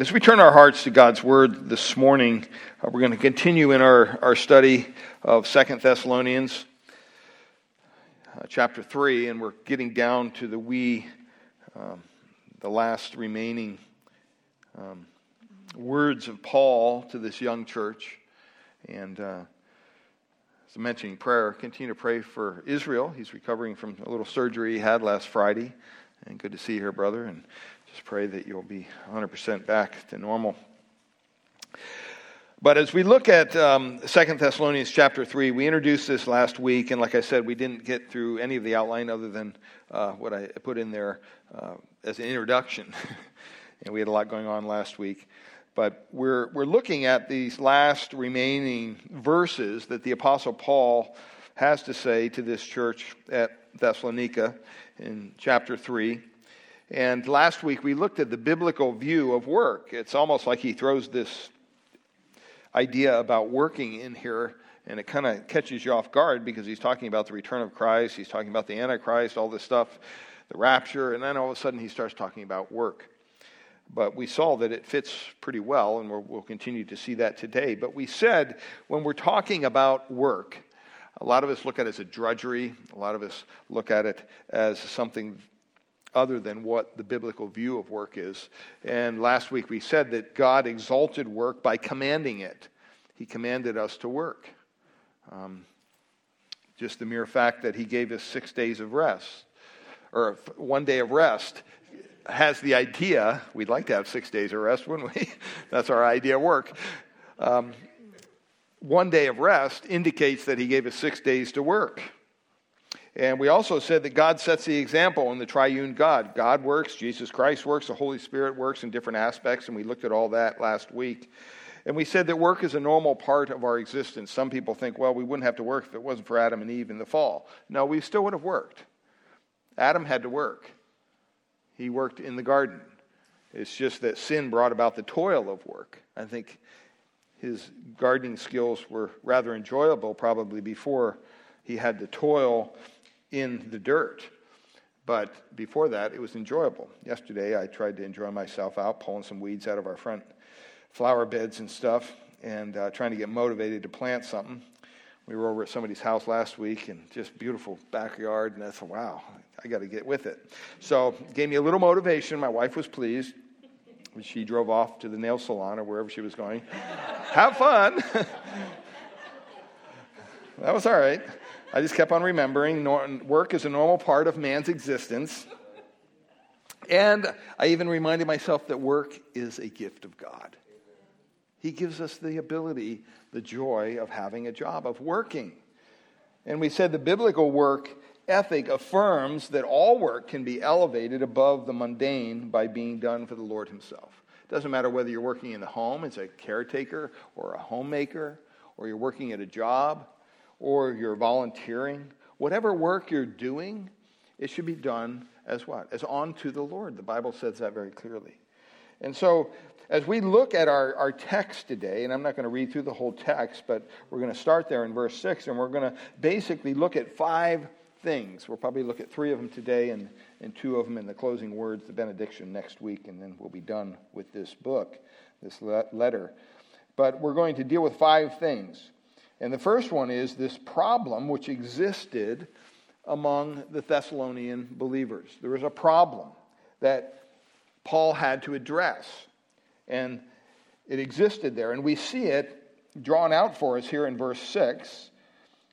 As we turn our hearts to God's Word this morning, uh, we're going to continue in our, our study of Second Thessalonians, uh, chapter 3, and we're getting down to the we, um, the last remaining um, words of Paul to this young church. And uh, as I mentioned, prayer, continue to pray for Israel. He's recovering from a little surgery he had last Friday. And good to see you here, brother. And just pray that you'll be 100% back to normal. But as we look at um, 2 Thessalonians chapter 3, we introduced this last week, and like I said, we didn't get through any of the outline other than uh, what I put in there uh, as an introduction. and we had a lot going on last week. But we're, we're looking at these last remaining verses that the Apostle Paul has to say to this church at Thessalonica in chapter 3. And last week we looked at the biblical view of work. It's almost like he throws this idea about working in here, and it kind of catches you off guard because he's talking about the return of Christ, he's talking about the Antichrist, all this stuff, the rapture, and then all of a sudden he starts talking about work. But we saw that it fits pretty well, and we'll continue to see that today. But we said when we're talking about work, a lot of us look at it as a drudgery. A lot of us look at it as something other than what the biblical view of work is. And last week we said that God exalted work by commanding it. He commanded us to work. Um, just the mere fact that He gave us six days of rest, or one day of rest, has the idea we'd like to have six days of rest, wouldn't we? That's our idea of work. Um, one day of rest indicates that He gave us six days to work. And we also said that God sets the example in the triune God. God works, Jesus Christ works, the Holy Spirit works in different aspects, and we looked at all that last week. And we said that work is a normal part of our existence. Some people think, well, we wouldn't have to work if it wasn't for Adam and Eve in the fall. No, we still would have worked. Adam had to work, he worked in the garden. It's just that sin brought about the toil of work. I think his gardening skills were rather enjoyable probably before he had to toil in the dirt. But before that, it was enjoyable. Yesterday, I tried to enjoy myself out, pulling some weeds out of our front flower beds and stuff, and uh, trying to get motivated to plant something. We were over at somebody's house last week, and just beautiful backyard, and I thought, wow, I got to get with it. So, gave me a little motivation. My wife was pleased. She drove off to the nail salon or wherever she was going. Have fun. that was all right. I just kept on remembering work is a normal part of man's existence. And I even reminded myself that work is a gift of God. He gives us the ability, the joy of having a job, of working. And we said the biblical work ethic affirms that all work can be elevated above the mundane by being done for the Lord Himself. It doesn't matter whether you're working in the home as a caretaker or a homemaker, or you're working at a job, or you're volunteering, whatever work you're doing, it should be done as what? As unto the Lord. The Bible says that very clearly. And so, as we look at our, our text today, and I'm not going to read through the whole text, but we're going to start there in verse 6, and we're going to basically look at five things. We'll probably look at three of them today and, and two of them in the closing words, the benediction next week, and then we'll be done with this book, this letter. But we're going to deal with five things. And the first one is this problem which existed among the Thessalonian believers. There was a problem that Paul had to address. And it existed there. And we see it drawn out for us here in verse 6.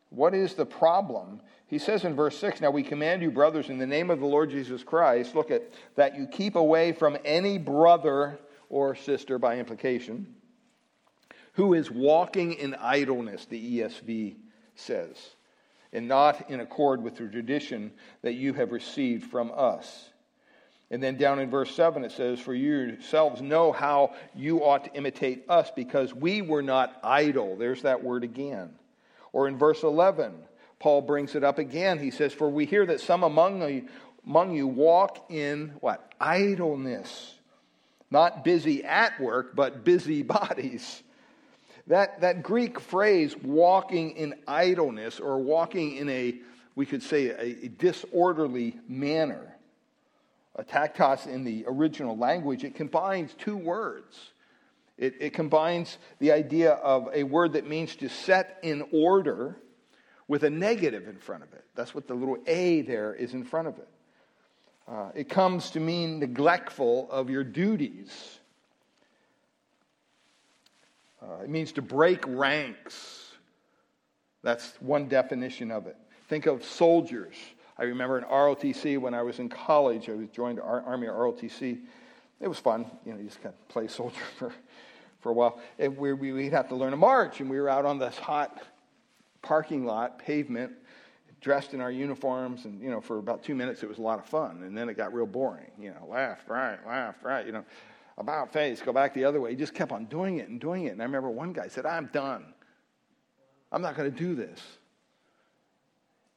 What is the problem? He says in verse 6 Now we command you, brothers, in the name of the Lord Jesus Christ, look at that you keep away from any brother or sister by implication who is walking in idleness, the ESV says, and not in accord with the tradition that you have received from us. And then down in verse 7 it says, For you yourselves know how you ought to imitate us because we were not idle. There's that word again. Or in verse 11, Paul brings it up again. He says, For we hear that some among you, among you walk in what? Idleness. Not busy at work, but busy bodies. That, that Greek phrase, walking in idleness or walking in a, we could say, a, a disorderly manner, ataktos in the original language, it combines two words. It, it combines the idea of a word that means to set in order with a negative in front of it. That's what the little A there is in front of it. Uh, it comes to mean neglectful of your duties. Uh, it means to break ranks. That's one definition of it. Think of soldiers. I remember in ROTC when I was in college, I was joined Army ROTC. It was fun, you know, you just kind of play soldier for, for a while. And we, we'd have to learn a march, and we were out on this hot parking lot, pavement, dressed in our uniforms, and, you know, for about two minutes it was a lot of fun. And then it got real boring, you know, left, right, left, right, you know, about face, go back the other way. He just kept on doing it and doing it. And I remember one guy said, I'm done. I'm not going to do this.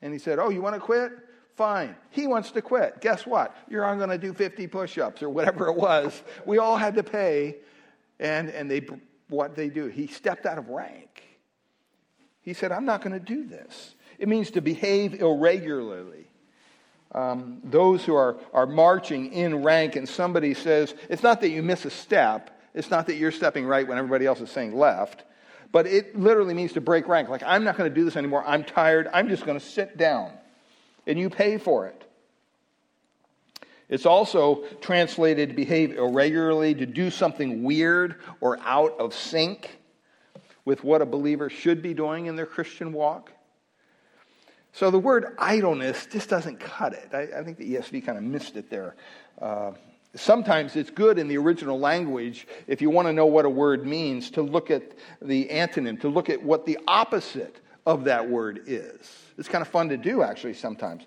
And he said, Oh, you want to quit? Fine. He wants to quit. Guess what? You're all going to do 50 push ups or whatever it was. We all had to pay. And, and they, what they do? He stepped out of rank. He said, I'm not going to do this. It means to behave irregularly. Um, those who are, are marching in rank, and somebody says, it's not that you miss a step, it's not that you're stepping right when everybody else is saying left, but it literally means to break rank. Like, I'm not going to do this anymore. I'm tired. I'm just going to sit down. And you pay for it. It's also translated to behave irregularly, to do something weird or out of sync with what a believer should be doing in their Christian walk. So the word idleness just doesn't cut it. I, I think the ESV kind of missed it there. Uh, sometimes it's good in the original language, if you want to know what a word means, to look at the antonym, to look at what the opposite of that word is. It's kind of fun to do, actually, sometimes.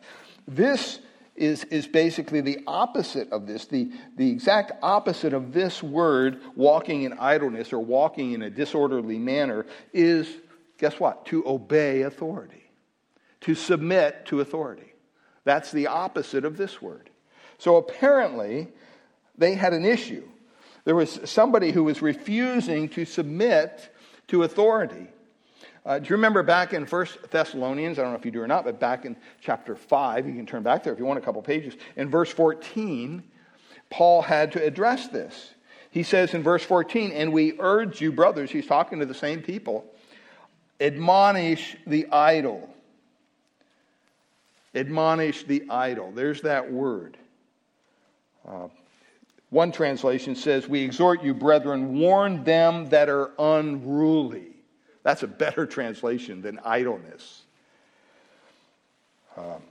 This is, is basically the opposite of this. The, the exact opposite of this word, walking in idleness or walking in a disorderly manner, is guess what? To obey authority, to submit to authority. That's the opposite of this word. So apparently, they had an issue. There was somebody who was refusing to submit to authority. Uh, do you remember back in First Thessalonians? I don't know if you do or not, but back in chapter 5, you can turn back there if you want a couple pages. In verse 14, Paul had to address this. He says in verse 14, And we urge you, brothers, he's talking to the same people, admonish the idle. Admonish the idle. There's that word. Uh, one translation says, We exhort you, brethren, warn them that are unruly. That's a better translation than idleness. Um,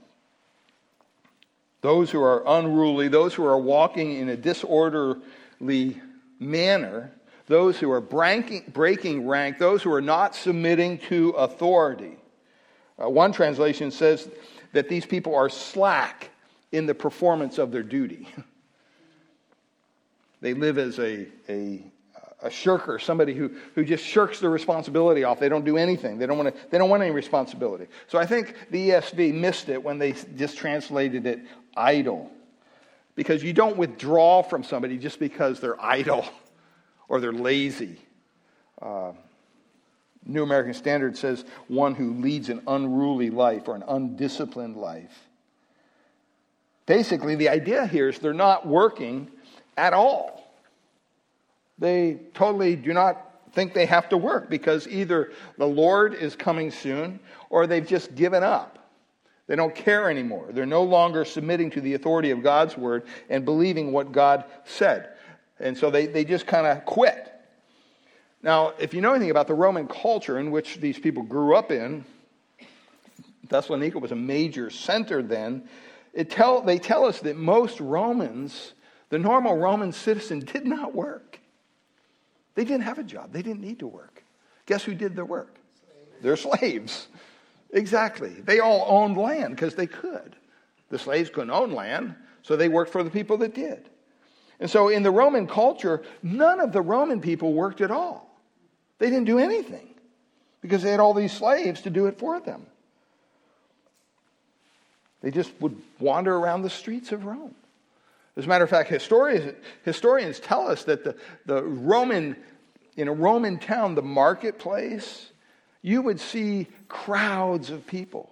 those who are unruly, those who are walking in a disorderly manner, those who are breaking, rank, those who are not submitting to authority. Uh, one translation says that these people are slack in the performance of their duty. they live as a, a a shirker, somebody who, who just shirks the responsibility off. They don't do anything. They don't, want to, they don't want any responsibility. So I think the ESV missed it when they just translated it idle. Because you don't withdraw from somebody just because they're idle or they're lazy. Uh, New American Standard says one who leads an unruly life or an undisciplined life. Basically, the idea here is they're not working at all. They totally do not think they have to work because either the Lord is coming soon or they've just given up. They don't care anymore. They're no longer submitting to the authority of God's word and believing what God said. And so they, they just kind of quit. Now, if you know anything about the Roman culture in which these people grew up in, Thessalonica was a major center then. Tell, they tell us that most Romans, the normal Roman citizen, did not work. They didn't have a job, they didn't need to work. Guess who did their work? Slaves. They're slaves. Exactly. They all owned land because they could. The slaves couldn't own land, so they worked for the people that did. And so in the Roman culture, none of the Roman people worked at all. They didn't do anything because they had all these slaves to do it for them. They just would wander around the streets of Rome. As a matter of fact, historians, historians tell us that the, the Roman, in a Roman town, the marketplace, you would see crowds of people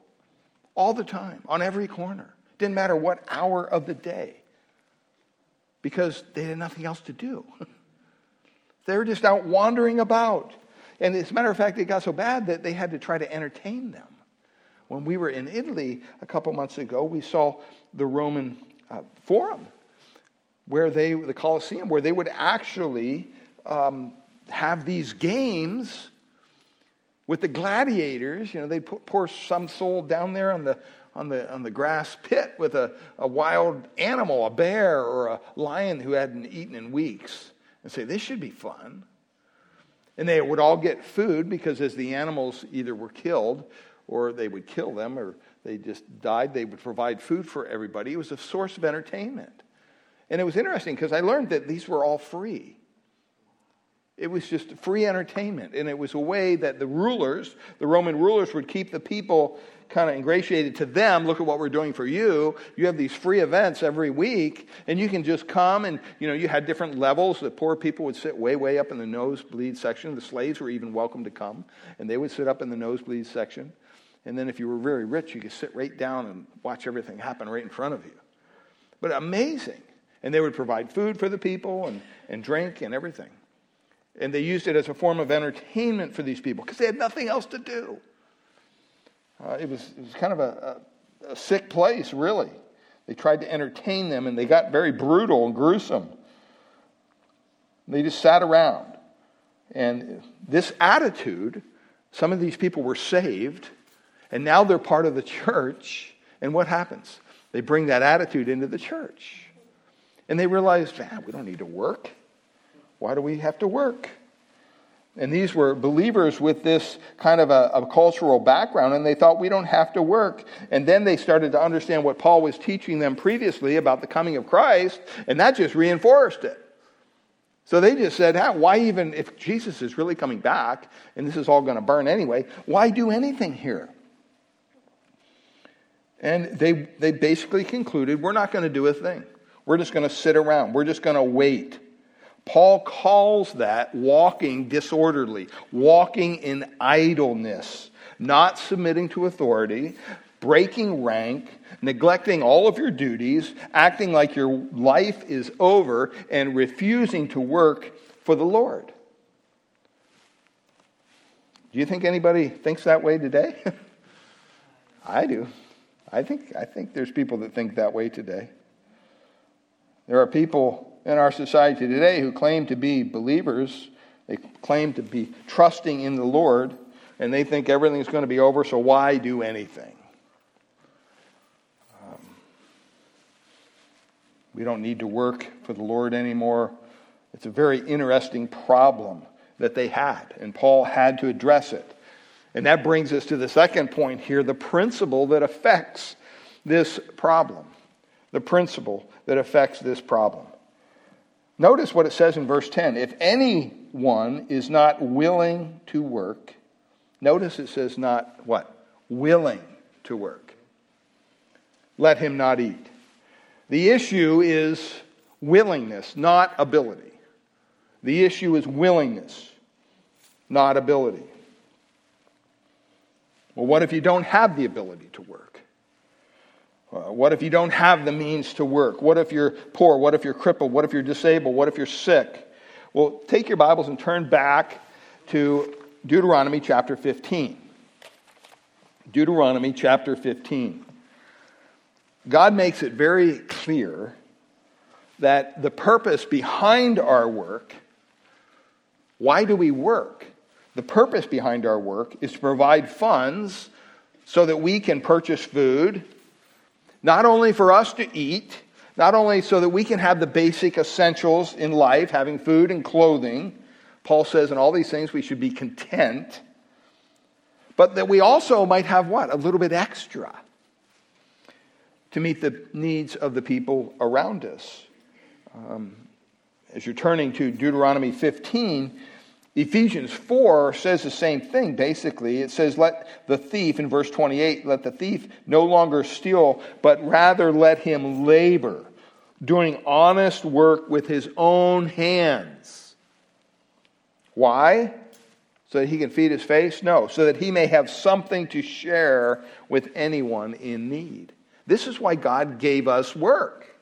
all the time, on every corner. Didn't matter what hour of the day. because they had nothing else to do. they were just out wandering about. And as a matter of fact, it got so bad that they had to try to entertain them. When we were in Italy a couple months ago, we saw the Roman uh, Forum, where they, the Colosseum, where they would actually um, have these games with the gladiators. You know, they'd pour some soul down there on the, on the, on the grass pit with a, a wild animal, a bear or a lion who hadn't eaten in weeks, and say, This should be fun. And they would all get food because as the animals either were killed or they would kill them or they just died, they would provide food for everybody. It was a source of entertainment. And it was interesting because I learned that these were all free. It was just free entertainment. And it was a way that the rulers, the Roman rulers, would keep the people kind of ingratiated to them. Look at what we're doing for you. You have these free events every week, and you can just come and, you know, you had different levels. The poor people would sit way, way up in the nosebleed section. The slaves were even welcome to come, and they would sit up in the nosebleed section. And then if you were very rich, you could sit right down and watch everything happen right in front of you. But amazing. And they would provide food for the people and, and drink and everything. And they used it as a form of entertainment for these people because they had nothing else to do. Uh, it, was, it was kind of a, a, a sick place, really. They tried to entertain them and they got very brutal and gruesome. They just sat around. And this attitude, some of these people were saved, and now they're part of the church. And what happens? They bring that attitude into the church. And they realize, man, we don't need to work. Why do we have to work? And these were believers with this kind of a, a, cultural background, and they thought we don't have to work. And then they started to understand what Paul was teaching them previously about the coming of Christ, and that just reinforced it. So they just said, ah, why even, if Jesus is really coming back, and this is all going to burn anyway, why do anything here? And they, they basically concluded, we're not going to do a thing. We're just going to sit around. We're just going to wait. Paul calls that walking disorderly, walking in idleness, not submitting to authority, breaking rank, neglecting all of your duties, acting like your life is over, and refusing to work for the Lord. Do you think anybody thinks that way today? I do. I think, I think there's people that think that way today. There are people in our society today who claim to be believers, they claim to be trusting in the Lord, and they think everything's going to be over, so why do anything? Um, we don't need to work for the Lord anymore. It's a very interesting problem that they had, and Paul had to address it. And that brings us to the second point here the principle that affects this problem. The principle that affects this problem. Notice what it says in verse 10 if anyone is not willing to work, notice it says not what? Willing to work. Let him not eat. The issue is willingness, not ability. The issue is willingness, not ability. Well, what if you don't have the ability to work? Uh, what if you don't have the means to work? What if you're poor? What if you're crippled? What if you're disabled? What if you're sick? Well, take your Bibles and turn back to Deuteronomy chapter 15. Deuteronomy chapter 15. God makes it very clear that the purpose behind our work, why do we work? The purpose behind our work is to provide funds so that we can purchase food not only for us to eat, not only so that we can have the basic essentials in life, having food and clothing. Paul says in all these things we should be content, but that we also might have what? A little bit extra to meet the needs of the people around us. Um, as you're turning to Deuteronomy 15, Ephesians 4 says the same thing, basically. It says, Let the thief, in verse 28, let the thief no longer steal, but rather let him labor, doing honest work with his own hands. Why? So that he can feed his face? No, so that he may have something to share with anyone in need. This is why God gave us work.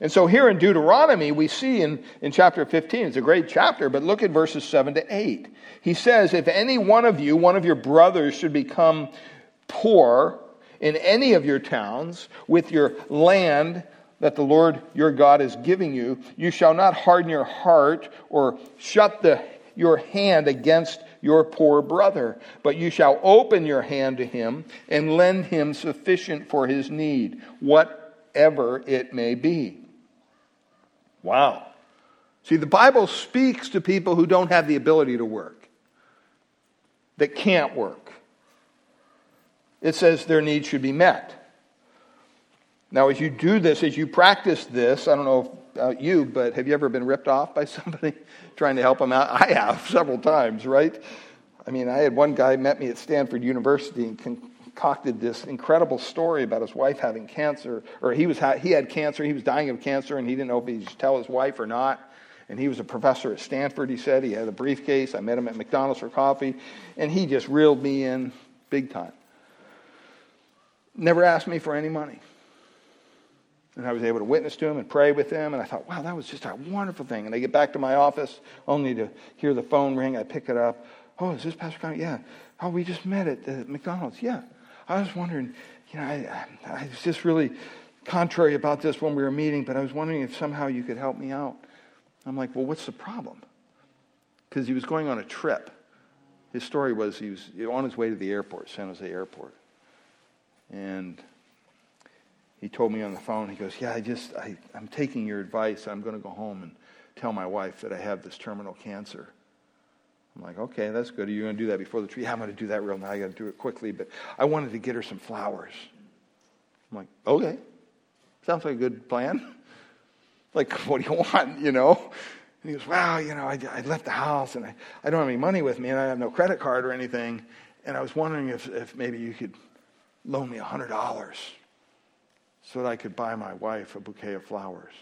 And so here in Deuteronomy, we see in, in chapter 15, it's a great chapter, but look at verses 7 to 8. He says, If any one of you, one of your brothers, should become poor in any of your towns with your land that the Lord your God is giving you, you shall not harden your heart or shut the, your hand against your poor brother, but you shall open your hand to him and lend him sufficient for his need, whatever it may be. Wow. See, the Bible speaks to people who don't have the ability to work, that can't work. It says their needs should be met. Now, as you do this, as you practice this, I don't know about you, but have you ever been ripped off by somebody trying to help them out? I have several times, right? I mean, I had one guy met me at Stanford University and concocted this incredible story about his wife having cancer, or he was he had cancer, he was dying of cancer, and he didn't know if he should tell his wife or not. And he was a professor at Stanford. He said he had a briefcase. I met him at McDonald's for coffee, and he just reeled me in big time. Never asked me for any money. And I was able to witness to him and pray with him. And I thought, wow, that was just a wonderful thing. And I get back to my office only to hear the phone ring. I pick it up. Oh, is this Pastor Connie? Yeah. Oh, we just met at uh, McDonald's. Yeah. I was wondering, you know, I, I was just really contrary about this when we were meeting, but I was wondering if somehow you could help me out. I'm like, well, what's the problem? Because he was going on a trip. His story was he was on his way to the airport, San Jose Airport. And he told me on the phone, he goes, Yeah, I just, I, I'm taking your advice. I'm going to go home and tell my wife that I have this terminal cancer. I'm like, okay, that's good. Are you going to do that before the tree? Yeah, I'm going to do that real now. I got to do it quickly. But I wanted to get her some flowers. I'm like, okay, sounds like a good plan. like, what do you want, you know? And he goes, well, you know, I, I left the house and I, I don't have any money with me and I have no credit card or anything. And I was wondering if, if maybe you could loan me a $100 so that I could buy my wife a bouquet of flowers.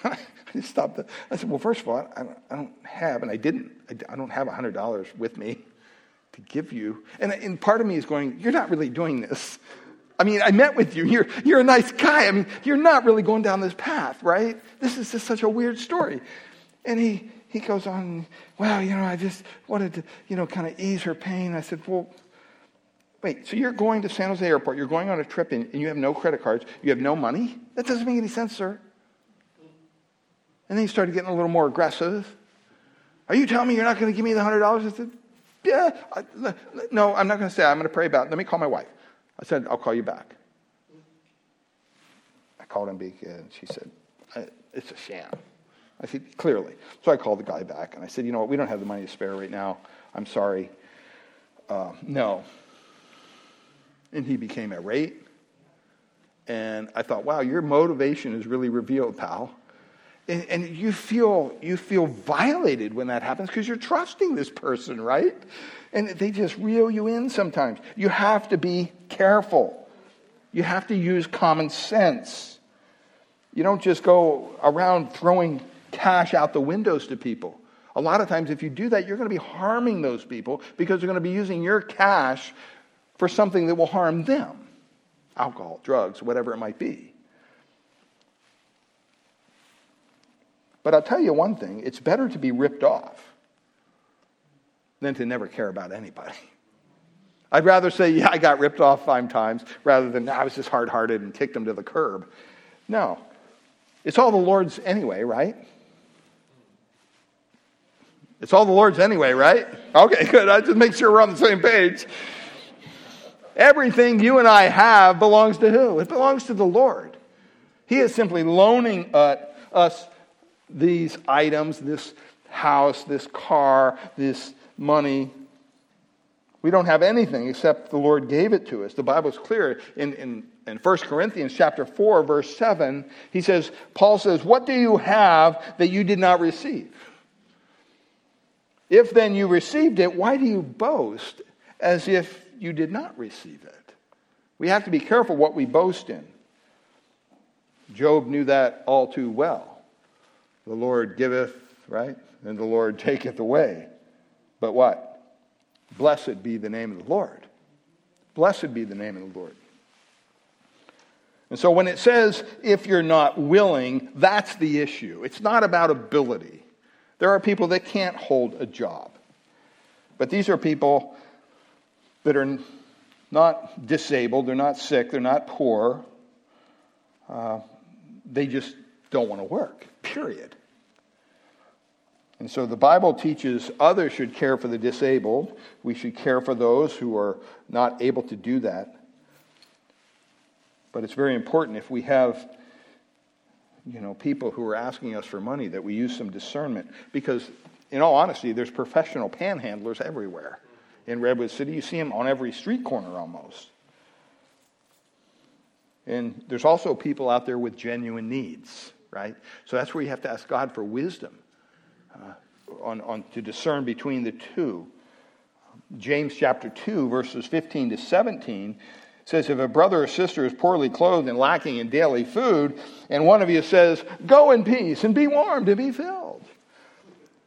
I just stopped. I said, well, first of all, I don't, I don't have, and I didn't, I, don't have $100 with me to give you. And, and part of me is going, you're not really doing this. I mean, I met with you. You're, you're a nice guy. I mean, you're not really going down this path, right? This is just such a weird story. And he, he goes on, well, you know, I just wanted to, you know, kind of ease her pain. I said, well, Wait, so you're going to San Jose Airport, you're going on a trip, and, and you have no credit cards, you have no money? That doesn't make any sense, sir. And then he started getting a little more aggressive. Are you telling me you're not going to give me the $100? I said, Yeah. I, no, I'm not going to say. I'm going to pray about it. Let me call my wife. I said, I'll call you back. I called Ambika, and she said, It's a sham. I said, Clearly. So I called the guy back, and I said, You know what? We don't have the money to spare right now. I'm sorry. Uh, no, and he became irate. And I thought, wow, your motivation is really revealed, pal. And, and you feel you feel violated when that happens because you're trusting this person, right? And they just reel you in sometimes. You have to be careful. You have to use common sense. You don't just go around throwing cash out the windows to people. A lot of times, if you do that, you're going to be harming those people because they're going to be using your cash for something that will harm them alcohol, drugs, whatever it might be. But I'll tell you one thing it's better to be ripped off than to never care about anybody. I'd rather say, yeah, I got ripped off five times rather than I was just hard hearted and kicked them to the curb. No. It's all the Lord's anyway, right? It's all the Lord's anyway, right? Okay, good. I just make sure we're on the same page. Everything you and I have belongs to who? It belongs to the Lord. He is simply loaning us these items, this house, this car, this money. We don't have anything except the Lord gave it to us. The Bible is clear in, in, in 1 Corinthians chapter 4, verse 7. He says, Paul says, What do you have that you did not receive? If then you received it, why do you boast as if you did not receive it. We have to be careful what we boast in. Job knew that all too well. The Lord giveth, right? And the Lord taketh away. But what? Blessed be the name of the Lord. Blessed be the name of the Lord. And so when it says if you're not willing, that's the issue. It's not about ability. There are people that can't hold a job. But these are people that are not disabled, they're not sick, they're not poor. Uh, they just don't want to work, period. And so the Bible teaches others should care for the disabled. We should care for those who are not able to do that. But it's very important if we have you know people who are asking us for money that we use some discernment because in all honesty there's professional panhandlers everywhere in Redwood City. You see them on every street corner almost. And there's also people out there with genuine needs, right? So that's where you have to ask God for wisdom uh, on, on, to discern between the two. James chapter 2, verses 15 to 17 says, If a brother or sister is poorly clothed and lacking in daily food, and one of you says, Go in peace and be warmed and be filled.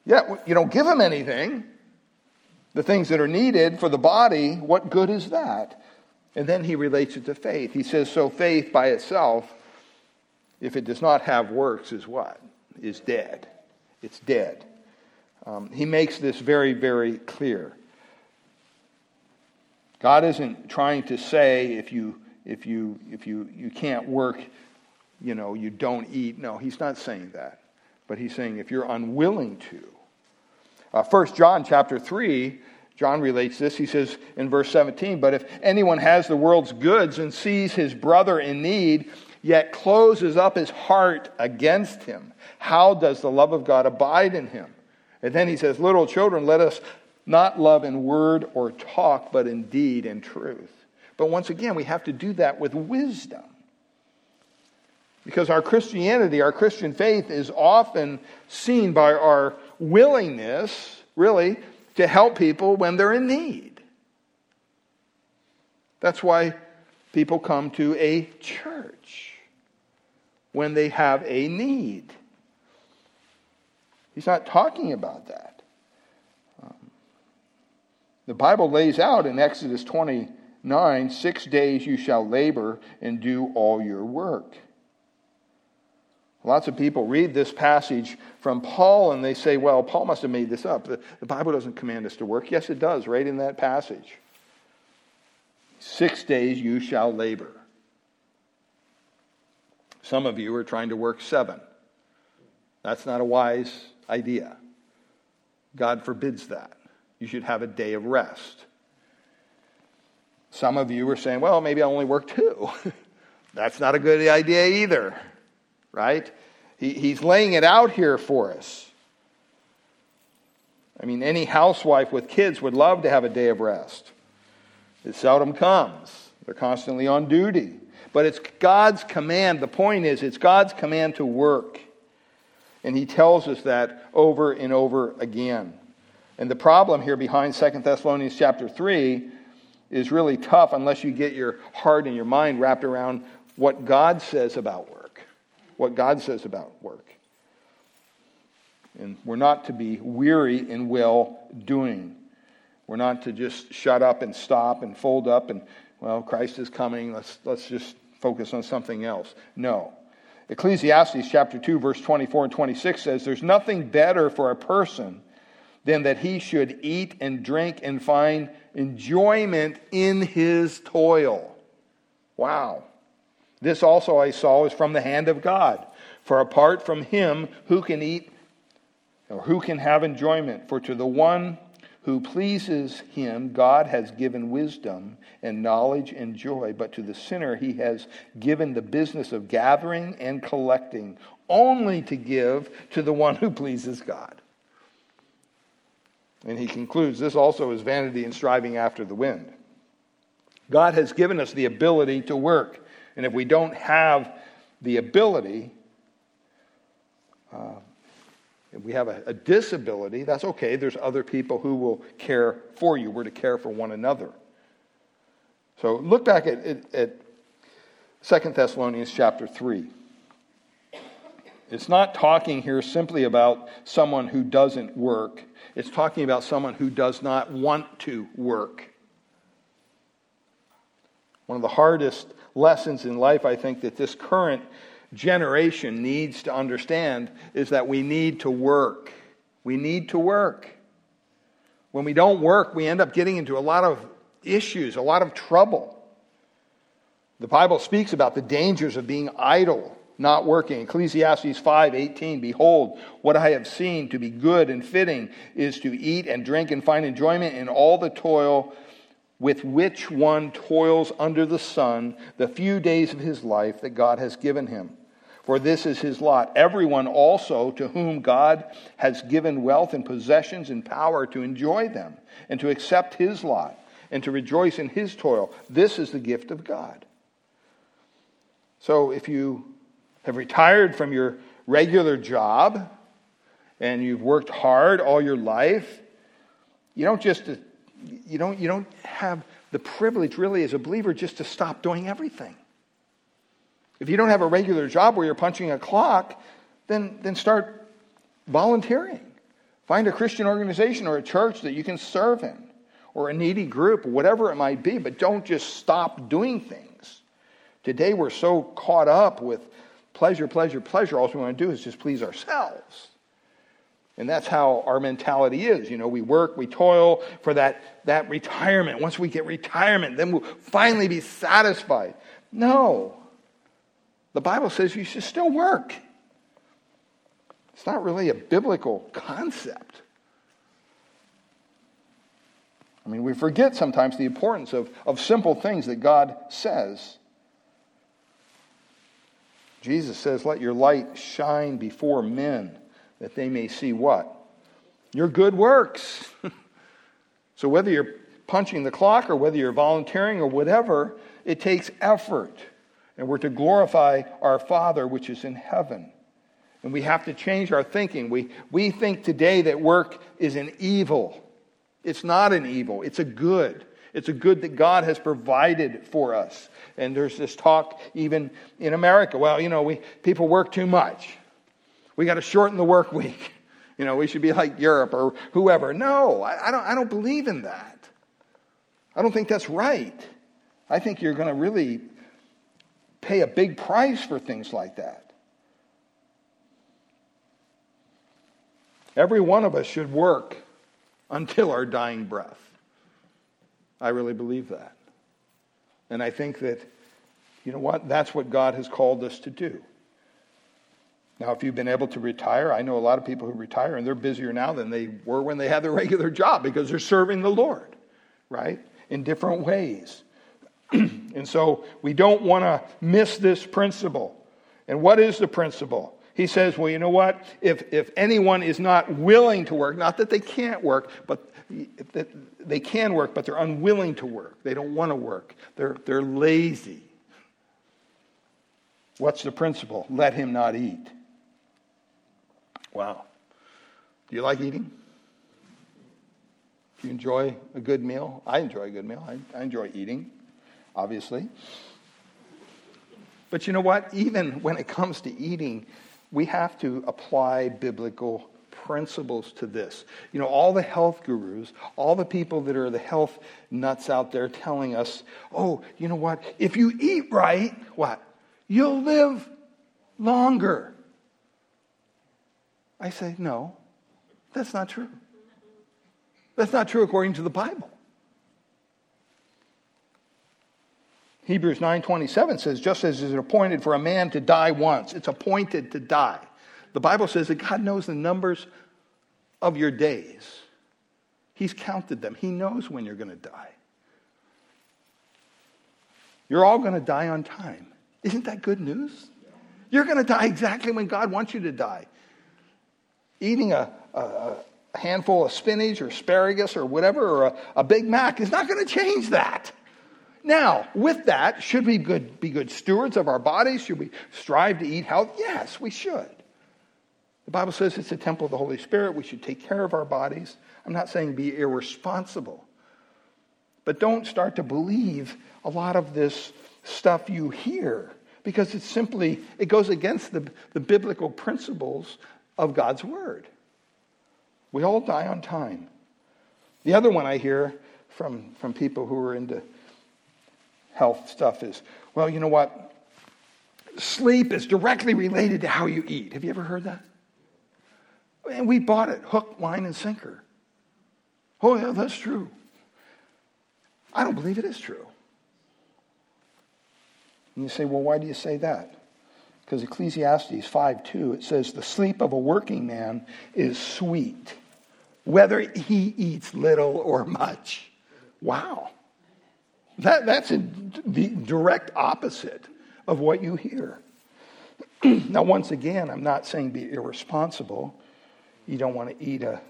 yet you don't give them anything, the things that are needed for the body, what good is that? And then he relates it to faith. He says, So faith by itself, if it does not have works, is what? Is dead. It's dead. Um, he makes this very, very clear. God isn't trying to say if you if you if you you can't work, you know, you don't eat. No, he's not saying that. But he's saying if you're unwilling to. Uh, John chapter three John relates this. He says in verse 17, But if anyone has the world's goods and sees his brother in need, yet closes up his heart against him, how does the love of God abide in him? And then he says, Little children, let us not love in word or talk, but in deed and truth. But once again, we have to do that with wisdom. Because our Christianity, our Christian faith, is often seen by our willingness, really, to help people when they're in need. That's why people come to a church when they have a need. He's not talking about that. Um, the Bible lays out in Exodus 29 six days you shall labor and do all your work. Lots of people read this passage from Paul and they say, well, Paul must have made this up. The, the, Bible doesn't command us to work. Yes, it does, right in that passage. Six days you shall labor. Some of you are trying to work seven. That's not a wise idea. God forbids that. You should have a day of rest. Some of you are saying, well, maybe I'll only work two. That's not a good idea either right? He, he's laying it out here for us. I mean, any housewife with kids would love to have a day of rest. It seldom comes, they're constantly on duty. But it's God's command. The point is, it's God's command to work. And he tells us that over and over again. And the problem here behind 2 Thessalonians chapter 3 is really tough unless you get your heart and your mind wrapped around what God says about work what God says about work. And we're not to be weary in well doing. We're not to just shut up and stop and fold up and, well, Christ is coming. Let's, let's just focus on something else. No. Ecclesiastes chapter 2, verse 24 and 26 says, There's nothing better for a person than that he should eat and drink and find enjoyment in his toil. Wow. This also I saw is from the hand of God. For apart from him, who can eat or who can have enjoyment? For to the one who pleases him, God has given wisdom and knowledge and joy. But to the sinner, he has given the business of gathering and collecting, only to give to the one who pleases God. And he concludes this also is vanity and striving after the wind. God has given us the ability to work. And if we don't have the ability, uh, if we have a, a disability, that's okay. There's other people who will care for you. We're to care for one another. So look back at, at, at 2 Thessalonians chapter 3. It's not talking here simply about someone who doesn't work. It's talking about someone who does not want to work. One of the hardest lessons in life, I think, that this current generation needs to understand is that we need to work. We need to work. When we don't work, we end up getting into a lot of issues, a lot of trouble. The Bible speaks about the dangers of being idle, not working. Ecclesiastes 5:18 Behold, what I have seen to be good and fitting is to eat and drink and find enjoyment in all the toil with which one toils under the sun the few days of his life that God has given him for this is his lot. Everyone also to whom God has given wealth and possessions and power to enjoy them and to accept his lot and to rejoice in his toil. This is the gift of God. So if you have retired from your regular job and you've worked hard all your life, you don't just you don't you don't have the privilege really as a believer just to stop doing everything. If you don't have a regular job where you're punching a clock, then, then start volunteering. Find a Christian organization or a church that you can serve in, or a needy group, whatever it might be, but don't just stop doing things. Today we're so caught up with pleasure, pleasure, pleasure. All we want to do is just please ourselves. And that's how our mentality is. You know, we work, we toil for that, that retirement. Once we get retirement, then we'll finally be satisfied. No. The Bible says you should still work. It's not really a biblical concept. I mean, we forget sometimes the importance of, of simple things that God says. Jesus says, Let your light shine before men that they may see what? Your good works. so, whether you're punching the clock or whether you're volunteering or whatever, it takes effort and we're to glorify our Father which is in heaven. And we have to change our thinking. We, we think today that work is an evil. It's not an evil, it's a good. It's a good that God has provided for us. And there's this talk even in America. Well, you know, we, people work too much. We got to shorten the work week. You know, we should be like Europe or whoever. No, I, I don't, I don't believe in that. I don't think that's right. I think you're going to really pay a big price for things like that. Every one of us should work until our dying breath. I really believe that. And I think that, you know what? That's what God has called us to do. Now, if you've been able to retire, I know a lot of people who retire and they're busier now than they were when they had their regular job because they're serving the Lord, right? In different ways. and so we don't want to miss this principle. And what is the principle? He says, well, you know what? If, if anyone is not willing to work, not that they can't work, but that they can work, but they're unwilling to work. They don't want to work. They're, they're lazy. What's the principle? Let him not eat. Wow. Do you like eating? Do you enjoy a good meal? I enjoy a good meal. I, I enjoy eating obviously. But you know what? Even when it comes to eating, we have to apply biblical principles to this. You know, all the health gurus, all the people that are the health nuts out there telling us, oh, you know what? If you eat right, what? You'll live longer. I say, no, that's not true. That's not true according to the Bible. Hebrews 9:27 says just as it's appointed for a man to die once, it's appointed to die. The Bible says that God knows the numbers of your days. He's counted them. He knows when you're going to die. You're all going to die on time. Isn't that good news? You're going to die exactly when God wants you to die. Eating a, a, a handful of spinach or asparagus or whatever, or a, a Big Mac is not going to change that. Now, with that, should we good, be good stewards of our bodies? Should we strive to eat health? Yes, we should. The Bible says it's a temple of the Holy Spirit. We should take care of our bodies. I'm not saying be irresponsible. But don't start to believe a lot of this stuff you hear because it's simply, it goes against the, the biblical principles of God's Word. We all die on time. The other one I hear from, from people who are into health stuff is, well, you know what? Sleep is directly related to how you eat. Have you ever heard that? And we bought it hook, line, and sinker. Oh, yeah, that's true. I don't believe it is true. And you say, well, why do you say that? Because Ecclesiastes 5 2, it says, the sleep of a working man is sweet, whether he eats little or much. Wow. That, that's a, the direct opposite of what you hear. now, once again, I'm not saying be irresponsible. You don't want to eat a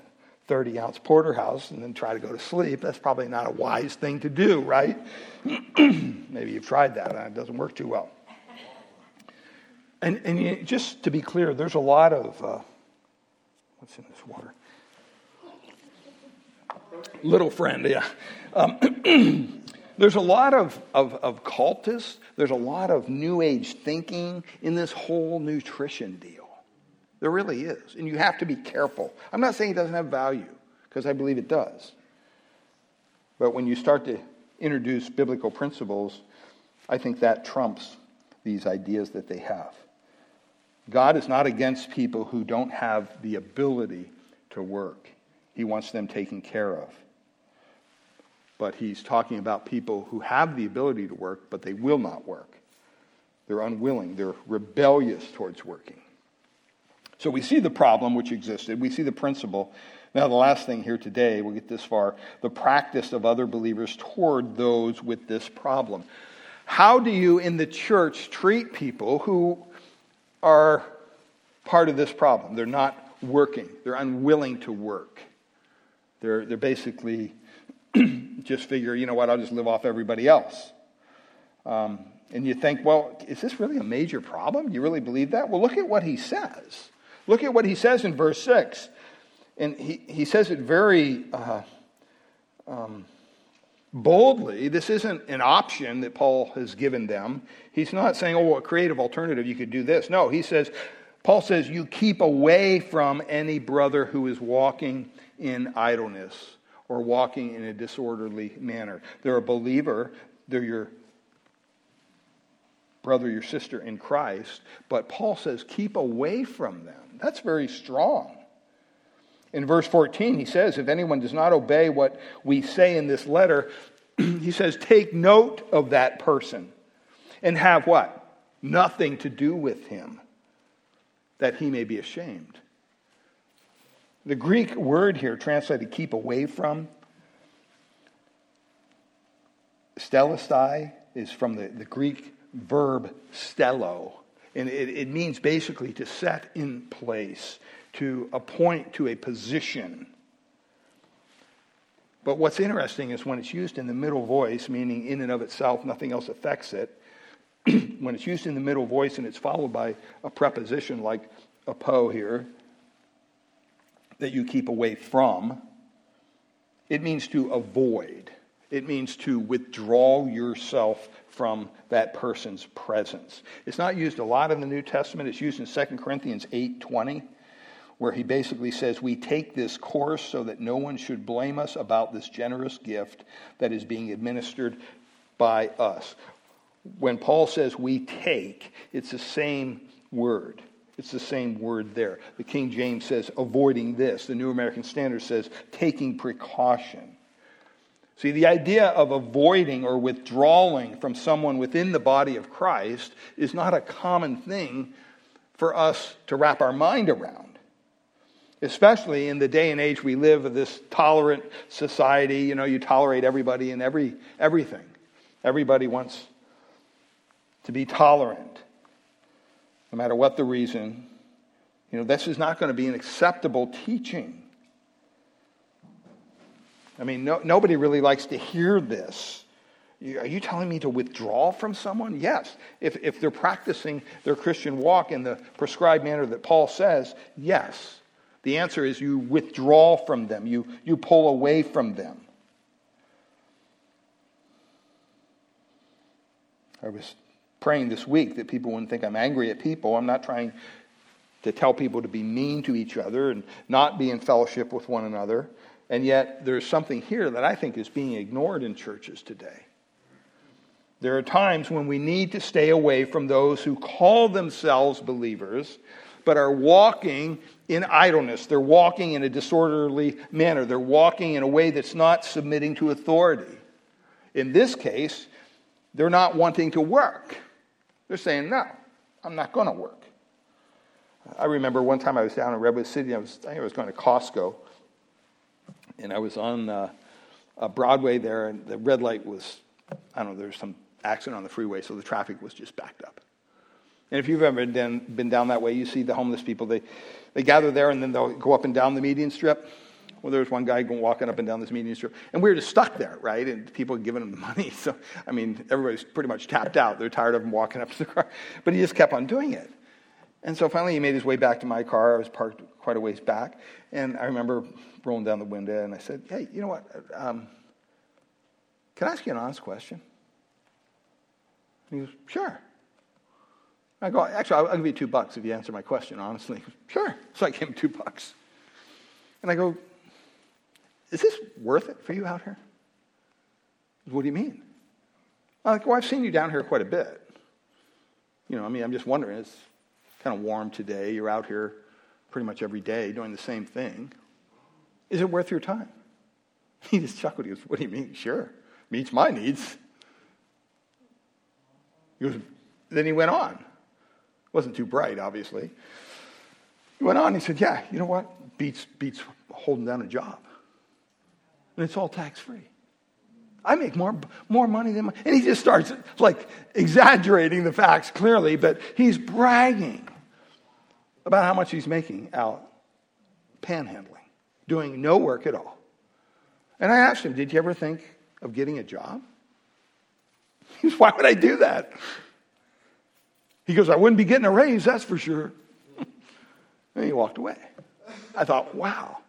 30 ounce porterhouse and then try to go to sleep. That's probably not a wise thing to do, right? Maybe you've tried that and it doesn't work too well. And, and you, just to be clear, there's a lot of, uh, what's in this water? Little friend, yeah. Um, there's a lot of, of, of cultists, there's a lot of new age thinking in this whole nutrition deal. There really is. And you have to be careful. I'm not saying it doesn't have value, because I believe it does. But when you start to introduce biblical principles, I think that trumps these ideas that they have. God is not against people who don't have the ability to work, He wants them taken care of. But He's talking about people who have the ability to work, but they will not work. They're unwilling, they're rebellious towards working. So we see the problem which existed, we see the principle. Now, the last thing here today, we'll get this far the practice of other believers toward those with this problem. How do you in the church treat people who are part of this problem? They're not working, they're unwilling to work. They're, they're basically just figure, you know what, I'll just live off everybody else. Um, and you think, well, is this really a major problem? You really believe that? Well, look at what he says. Look at what he says in verse 6. And he, he says it very uh, um, boldly. This isn't an option that Paul has given them. He's not saying, oh, a creative alternative, you could do this. No, he says, Paul says, you keep away from any brother who is walking in idleness or walking in a disorderly manner. They're a believer, they're your brother, your sister in Christ, but Paul says, keep away from them. That's very strong. In verse 14, he says, If anyone does not obey what we say in this letter, he says, take note of that person and have what? Nothing to do with him, that he may be ashamed. The Greek word here, translated keep away from, stellesthai, is from the, the Greek verb stello, and it, it means basically to set in place, to appoint to a position. But what's interesting is when it's used in the middle voice, meaning in and of itself, nothing else affects it, when it's used in the middle voice and it's followed by a preposition like apo here, that you keep away from, it means to avoid. It means to withdraw yourself from that person's presence. It's not used a lot in the New Testament. It's used in 2 Corinthians 8:20 where he basically says we take this course so that no one should blame us about this generous gift that is being administered by us. When Paul says we take, it's the same word. It's the same word there. The King James says avoiding this. The New American Standard says taking precaution. See, the idea of avoiding or withdrawing from someone within the body of Christ is not a common thing for us to wrap our mind around. Especially in the day and age we live of this tolerant society, you know, you tolerate everybody and every everything. Everybody wants to be tolerant, no matter what the reason. You know, this is not going to be an acceptable teaching I mean, no, nobody really likes to hear this. Are you telling me to withdraw from someone? Yes. If, if they're practicing their Christian walk in the prescribed manner that Paul says, yes. The answer is you withdraw from them, you, you pull away from them. I was praying this week that people wouldn't think I'm angry at people. I'm not trying to tell people to be mean to each other and not be in fellowship with one another. And yet, there's something here that I think is being ignored in churches today. There are times when we need to stay away from those who call themselves believers but are walking in idleness. They're walking in a disorderly manner. They're walking in a way that's not submitting to authority. In this case, they're not wanting to work. They're saying, no, I'm not going to work. I remember one time I was down in Redwood City. I was, I, I was going to Costco, and I was on uh, Broadway there, and the red light was, I don't know, there's some accident on the freeway, so the traffic was just backed up. And if you've ever been down that way, you see the homeless people. They, they gather there and then they'll go up and down the median strip. Well, there was one guy walking up and down this median strip. And we were just stuck there, right? And people giving him money. So, I mean, everybody's pretty much tapped out. They're tired of him walking up to the car. But he just kept on doing it. And so finally he made his way back to my car. I was parked quite a ways back. And I remember rolling down the window and I said, hey, you know what? Um, can I ask you an honest question? And he goes, sure. I go, actually, I'll, I'll give you two bucks if you answer my question honestly. Sure. So I gave him two bucks. And I go, is this worth it for you out here? What do you mean? I'm like, well, I've seen you down here quite a bit. You know, I mean, I'm just wondering, it's kind of warm today. You're out here pretty much every day doing the same thing. Is it worth your time? He just chuckled. He goes, What do you mean? Sure. Meets my needs. He goes, then he went on. Wasn't too bright, obviously. He went on he said, Yeah, you know what? Beats, beats holding down a job. And it's all tax free. I make more, more money than my. And he just starts like exaggerating the facts clearly, but he's bragging about how much he's making out panhandling, doing no work at all. And I asked him, Did you ever think of getting a job? He goes, Why would I do that? He goes, I wouldn't be getting a raise, that's for sure. and he walked away. I thought, wow.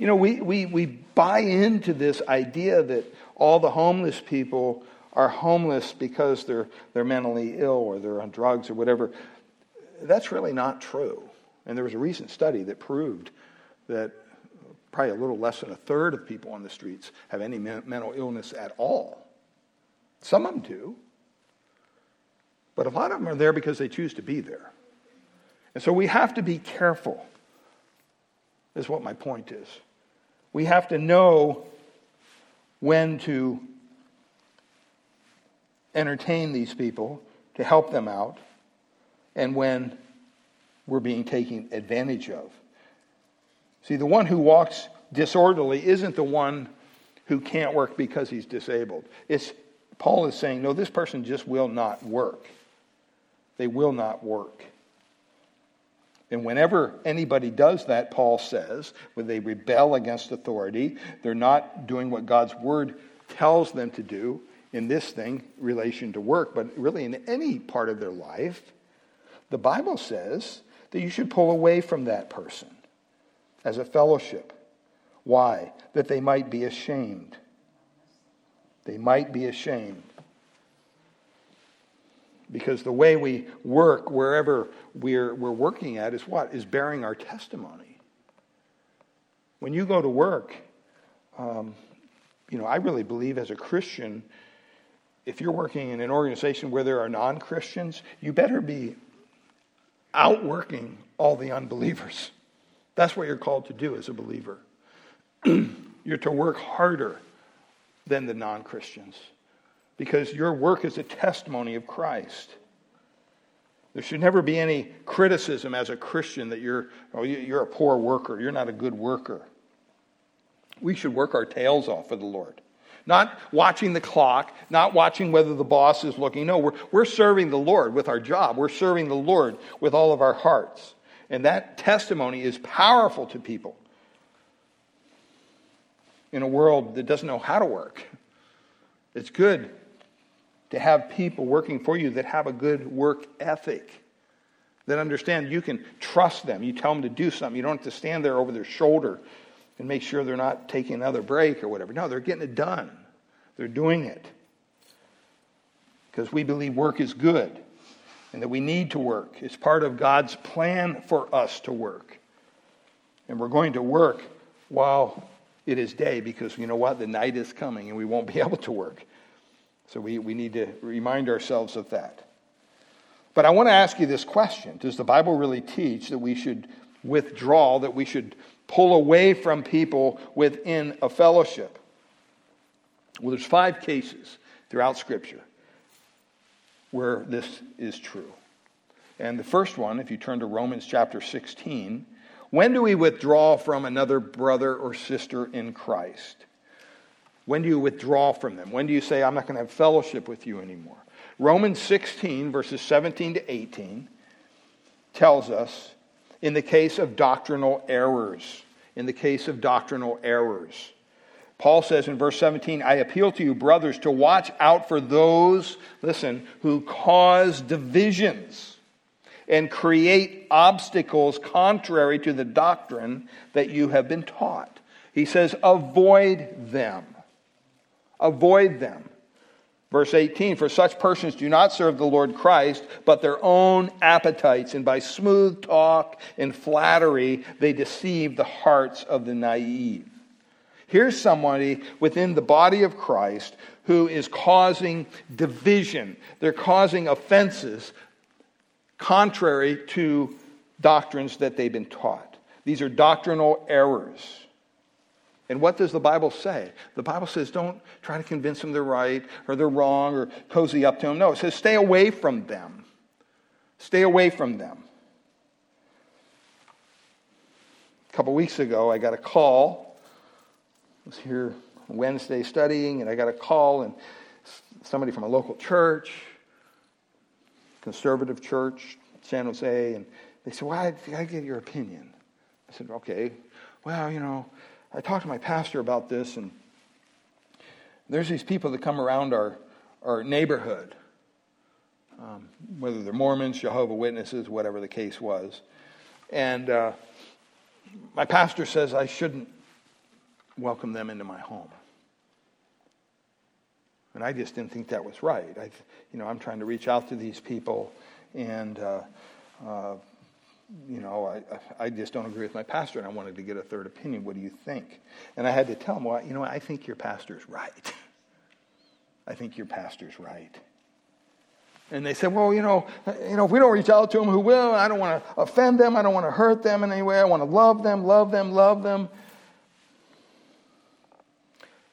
You know, we, we, we buy into this idea that all the homeless people are homeless because they're, they're mentally ill or they're on drugs or whatever. That's really not true. And there was a recent study that proved that probably a little less than a third of people on the streets have any mental illness at all. Some of them do. But a lot of them are there because they choose to be there. And so we have to be careful, is what my point is. We have to know when to entertain these people, to help them out, and when we're being taken advantage of. See, the one who walks disorderly isn't the one who can't work because he's disabled. It's Paul is saying, no, this person just will not work. They will not work. And whenever anybody does that, Paul says, when they rebel against authority, they're not doing what God's word tells them to do in this thing, relation to work, but really in any part of their life, the Bible says that you should pull away from that person as a fellowship. Why? That they might be ashamed. They might be ashamed because the way we work wherever we're, we're working at is what? Is bearing our testimony. When you go to work, um, you know, I really believe as a Christian, if you're working in an organization where there are non Christians, you better be outworking all the unbelievers. That's what you're called to do as a believer. you're to work harder than the non Christians because your work is a testimony of Christ. There should never be any criticism as a Christian that you're, oh, you're a poor worker, you're not a good worker. We should work our tails off for the Lord. Not watching the clock, not watching whether the boss is looking. No, we're, we're serving the Lord with our job. We're serving the Lord with all of our hearts. And that testimony is powerful to people in a world that doesn't know how to work. It's good to have people working for you that have a good work ethic, that understand you can trust them. You tell them to do something. You don't have to stand there over their shoulder and make sure they're not taking another break or whatever. No, they're getting it done. They're doing it. Because we believe work is good and that we need to work. It's part of God's plan for us to work. And we're going to work while it is day because you know what? The night is coming and we won't be able to work. So we, we need to remind ourselves of that. But I want to ask you this question Does the Bible really teach that we should withdraw, that we should pull away from people within a fellowship? Well, there's five cases throughout Scripture where this is true. And the first one, if you turn to Romans chapter 16, when do we withdraw from another brother or sister in Christ? When do you withdraw from them? When do you say, I'm not going to have fellowship with you anymore? Romans 16, verses 17 to 18, tells us in the case of doctrinal errors, in the case of doctrinal errors. Paul says in verse 17, I appeal to you, brothers, to watch out for those, listen, who cause divisions and create obstacles contrary to the doctrine that you have been taught. He says, avoid them. Avoid them. Verse 18 For such persons do not serve the Lord Christ, but their own appetites, and by smooth talk and flattery, they deceive the hearts of the naive. Here's somebody within the body of Christ who is causing division. They're causing offenses contrary to doctrines that they've been taught. These are doctrinal errors. And what does the Bible say? The Bible says don't try to convince them they're right or they're wrong or cozy up to them. No, it says stay away from them. Stay away from them. A couple weeks ago, I got a call was here Wednesday studying, and I got a call, and somebody from a local church, conservative church, San Jose, and they said, Well, I, I get your opinion. I said, Okay. Well, you know, I talked to my pastor about this, and there's these people that come around our, our neighborhood, um, whether they're Mormons, Jehovah Witnesses, whatever the case was. And uh, my pastor says I shouldn't welcome them into my home. And I just didn't think that was right. I, you know, I'm trying to reach out to these people, and uh, uh, you know, I, I just don't agree with my pastor, and I wanted to get a third opinion. What do you think? And I had to tell him, well, you know, I think your pastor's right. I think your pastor's right. And they said, well, you know, you know, if we don't reach out to them, who will? I don't want to offend them. I don't want to hurt them in any way. I want to love them, love them, love them.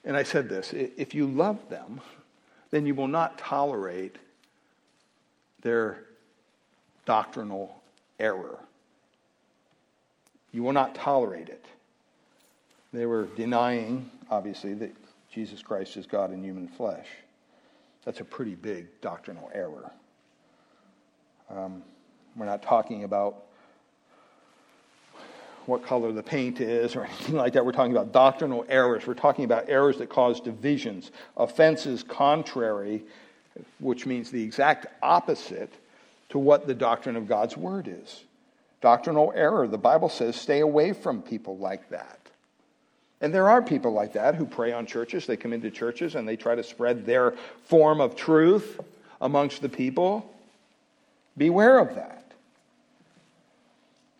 And I said this if you love them, then you will not tolerate their doctrinal error. You will not tolerate it. They were denying, obviously, that Jesus Christ is God in human flesh. That's a pretty big doctrinal error. Um, we're not talking about what color the paint is or anything like that. We're talking about doctrinal errors. We're talking about errors that cause divisions, offenses contrary, which means the exact opposite to what the doctrine of God's word is. Doctrinal error, the Bible says, stay away from people like that. And there are people like that who prey on churches. They come into churches and they try to spread their form of truth amongst the people. Beware of that.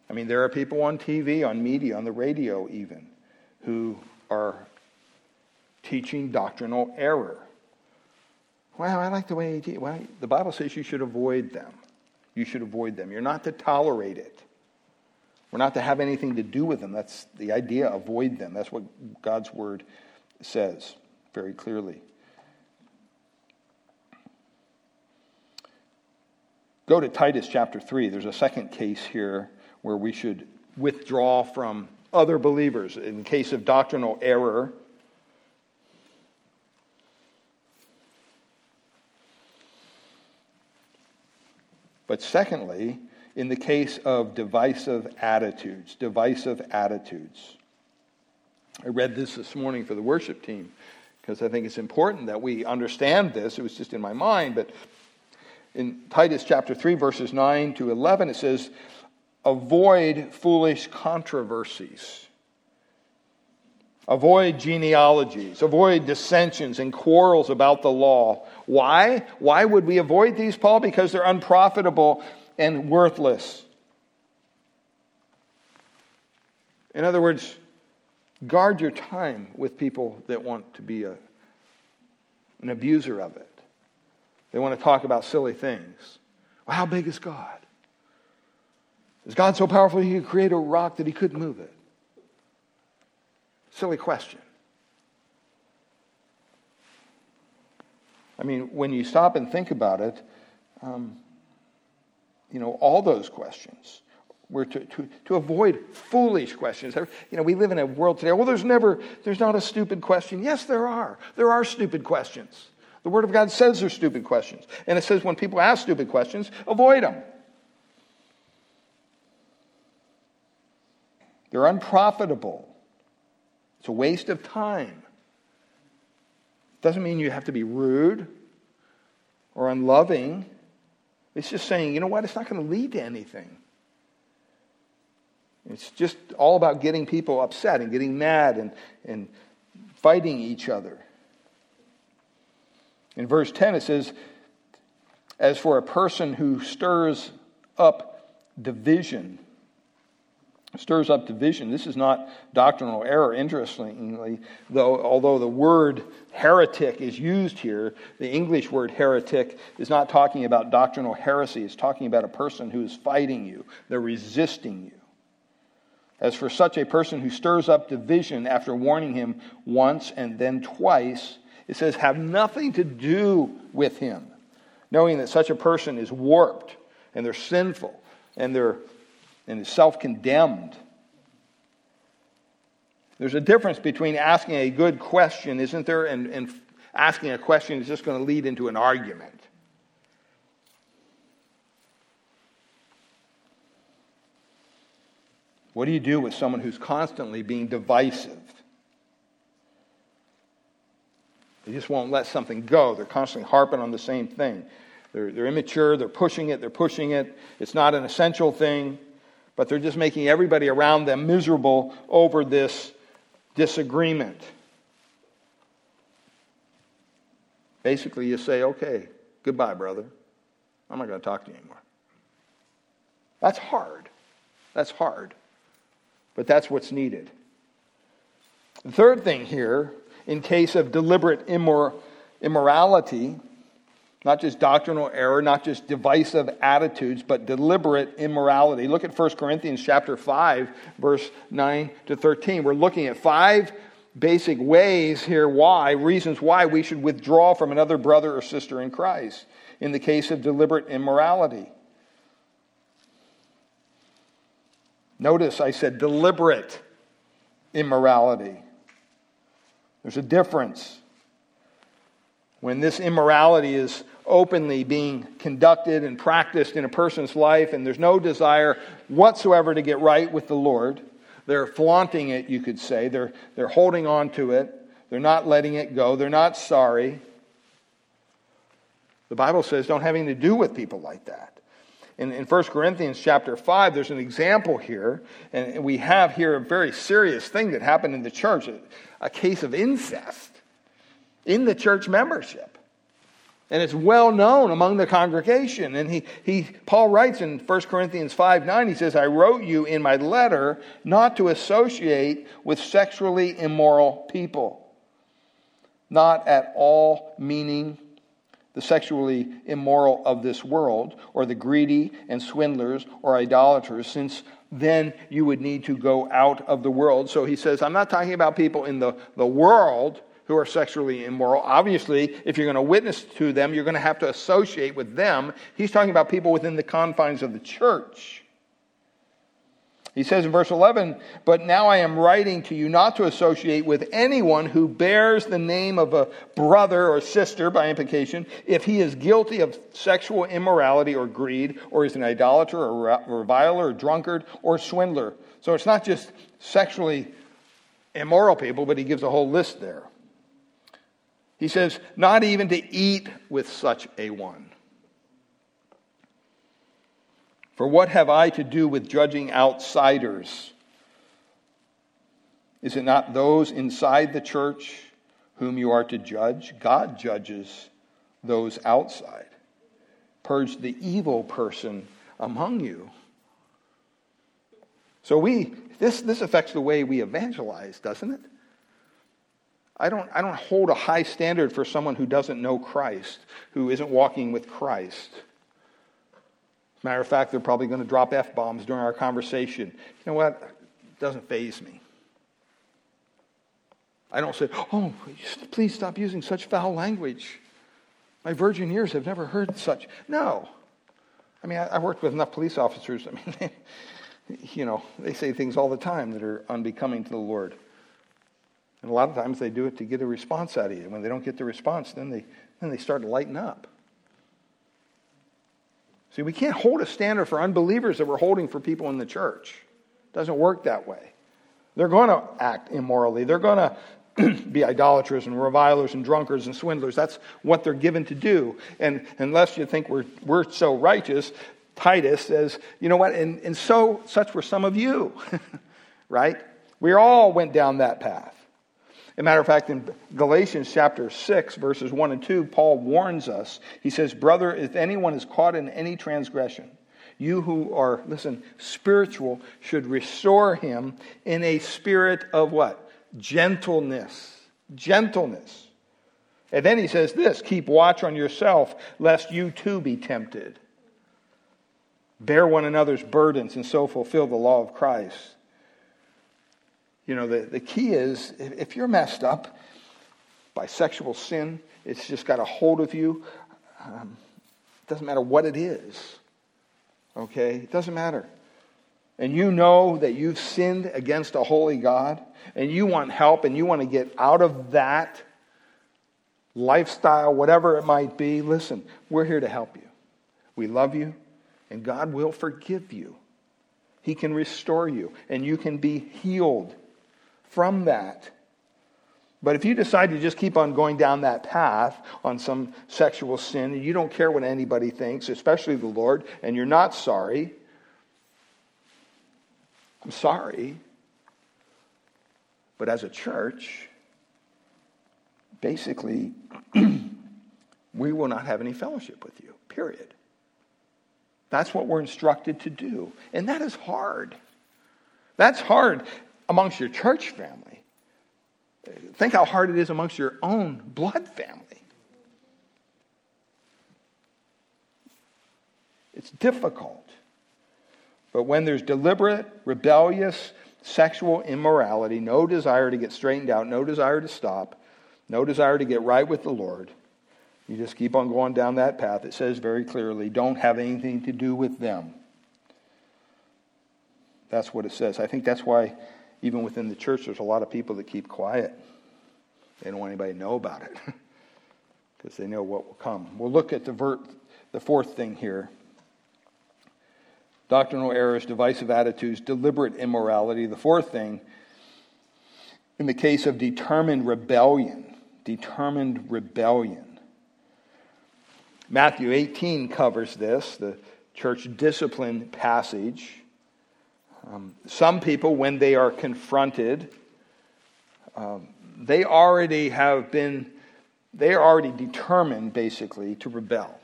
I mean, there are people on TV, on media, on the radio even, who are teaching doctrinal error. Well, I like the way he. Well, the Bible says you should avoid them. You should avoid them. You're not to tolerate it. We're not to have anything to do with them. That's the idea. Avoid them. That's what God's word says very clearly. Go to Titus chapter 3. There's a second case here where we should withdraw from other believers in case of doctrinal error. But secondly, in the case of divisive attitudes, divisive attitudes. I read this this morning for the worship team because I think it's important that we understand this. It was just in my mind, but in Titus chapter 3, verses 9 to 11, it says, avoid foolish controversies. Avoid genealogies, avoid dissensions and quarrels about the law. Why? Why would we avoid these, Paul? Because they're unprofitable and worthless. In other words, guard your time with people that want to be a, an abuser of it. They want to talk about silly things. Well, how big is God? Is God so powerful he could create a rock that he couldn't move it? Silly question. I mean, when you stop and think about it, um, you know, all those questions we're to, to, to avoid foolish questions. You know, we live in a world today, well, there's never, there's not a stupid question. Yes, there are. There are stupid questions. The Word of God says there's stupid questions. And it says when people ask stupid questions, avoid them. They're unprofitable. It's a waste of time. Doesn't mean you have to be rude or unloving. It's just saying, you know what? It's not going to lead to anything. It's just all about getting people upset and getting mad and, and fighting each other. In verse 10, it says, As for a person who stirs up division, stirs up division. This is not doctrinal error, interestingly, though, although the word heretic is used here, the English word heretic is not talking about doctrinal heresy. It's talking about a person who is fighting you, they're resisting you. As for such a person who stirs up division after warning him once and then twice, it says, have nothing to do with him, knowing that such a person is warped and they're sinful and they're and is self-condemned. There's a difference between asking a good question, isn't there, and, and asking a question that's just going to lead into an argument. What do you do with someone who's constantly being divisive? They just won't let something go. They're constantly harping on the same thing. They're, they're immature, they're pushing it, they're pushing it. It's not an essential thing, but they're just making everybody around them miserable over this disagreement. Basically, you say, okay, goodbye, brother. I'm not going to talk to you anymore. That's hard. That's hard but that's what's needed. The third thing here, in case of deliberate immor- immorality, not just doctrinal error, not just divisive attitudes, but deliberate immorality. Look at 1 Corinthians chapter 5, verse 9 to 13. We're looking at five basic ways here why, reasons why we should withdraw from another brother or sister in Christ in the case of deliberate immorality. Notice I said deliberate immorality. There's a difference. When this immorality is openly being conducted and practiced in a person's life, and there's no desire whatsoever to get right with the Lord, they're flaunting it, you could say. They're, they're holding on to it. They're not letting it go. They're not sorry. The Bible says don't have anything to do with people like that in, in 1 Corinthians chapter 5, there's an example here, and we have here a very serious thing that happened in the church a, a case of incest in the church membership. And it's well known among the congregation. And he, he, Paul writes in 1 Corinthians 5 9, he says, I wrote you in my letter not to associate with sexually immoral people, not at all meaning the sexually immoral of this world, or the greedy and swindlers or idolaters, since then you would need to go out of the world. So he says, I'm not talking about people in the, the world who are sexually immoral. Obviously, if you're going to witness to them, you're going to have to associate with them. He's talking about people within the confines of the church. He says in verse 11, But now I am writing to you not to associate with anyone who bears the name of a brother or sister by implication, if he is guilty of sexual immorality or greed, or is an idolater or reviler or drunkard or swindler. So it's not just sexually immoral people, but he gives a whole list there. He says, Not even to eat with such a one. For what have I to do with judging outsiders? Is it not those inside the church whom you are to judge? God judges those outside. Purge the evil person among you. So we this this affects the way we evangelize, doesn't it? I don't, I don't hold a high standard for someone who doesn't know Christ, who isn't walking with Christ. Matter of fact, they're probably going to drop F bombs during our conversation. You know what? It doesn't faze me. I don't say, oh, please stop using such foul language. My virgin ears have never heard such. No. I mean, I, I worked with enough police officers. I mean, they, you know, they say things all the time that are unbecoming to the Lord. And a lot of times they do it to get a response out of you. When they don't get the response, then they, then they start to lighten up. See, we can't hold a standard for unbelievers that we're holding for people in the church. It doesn't work that way. They're going to act immorally. They're going to be idolaters and revilers and drunkards and swindlers. That's what they're given to do. And unless you think we're, we're so righteous, Titus says, you know what? And, and so such were some of you, right? We all went down that path. A matter of fact, in Galatians chapter 6, verses 1 and 2, Paul warns us. He says, Brother, if anyone is caught in any transgression, you who are, listen, spiritual should restore him in a spirit of what? gentleness. Gentleness. And then he says this keep watch on yourself, lest you too be tempted. Bear one another's burdens and so fulfill the law of Christ. You know, the, the key is if you're messed up by sexual sin, it's just got a hold of you. Um, it doesn't matter what it is. Okay? It doesn't matter and you know that you've sinned against a holy God, and you want help and you want to get out of that lifestyle, whatever it might be, listen, we're here to help you. We love you, and God will forgive you. He can restore you, and you can be healed from that. But if you decide to just keep on going down that path on some sexual sin, and you don't care what anybody thinks, especially the Lord, and you're not sorry, I'm sorry. But as a church, basically, we will not have any fellowship with you, period. That's what we're instructed to do. And that is hard. That's hard amongst your church family. Think how hard it is amongst your own blood family. It's difficult. But when there's deliberate, rebellious, sexual immorality, no desire to get straightened out, no desire to stop, no desire to get right with the Lord, you just keep on going down that path. It says very clearly, don't have anything to do with them. That's what it says. I think that's why, even within the church, there's a lot of people that keep quiet. They don't want anybody to know about it because they know what will come. We'll look at the, ver- the fourth thing here doctrinal errors, divisive attitudes, deliberate immorality. The fourth thing, in the case of determined rebellion, determined rebellion. Matthew 18 covers this, the church discipline passage. Um, some people, when they are confronted, um, they already have been, they are already determined, basically, to rebel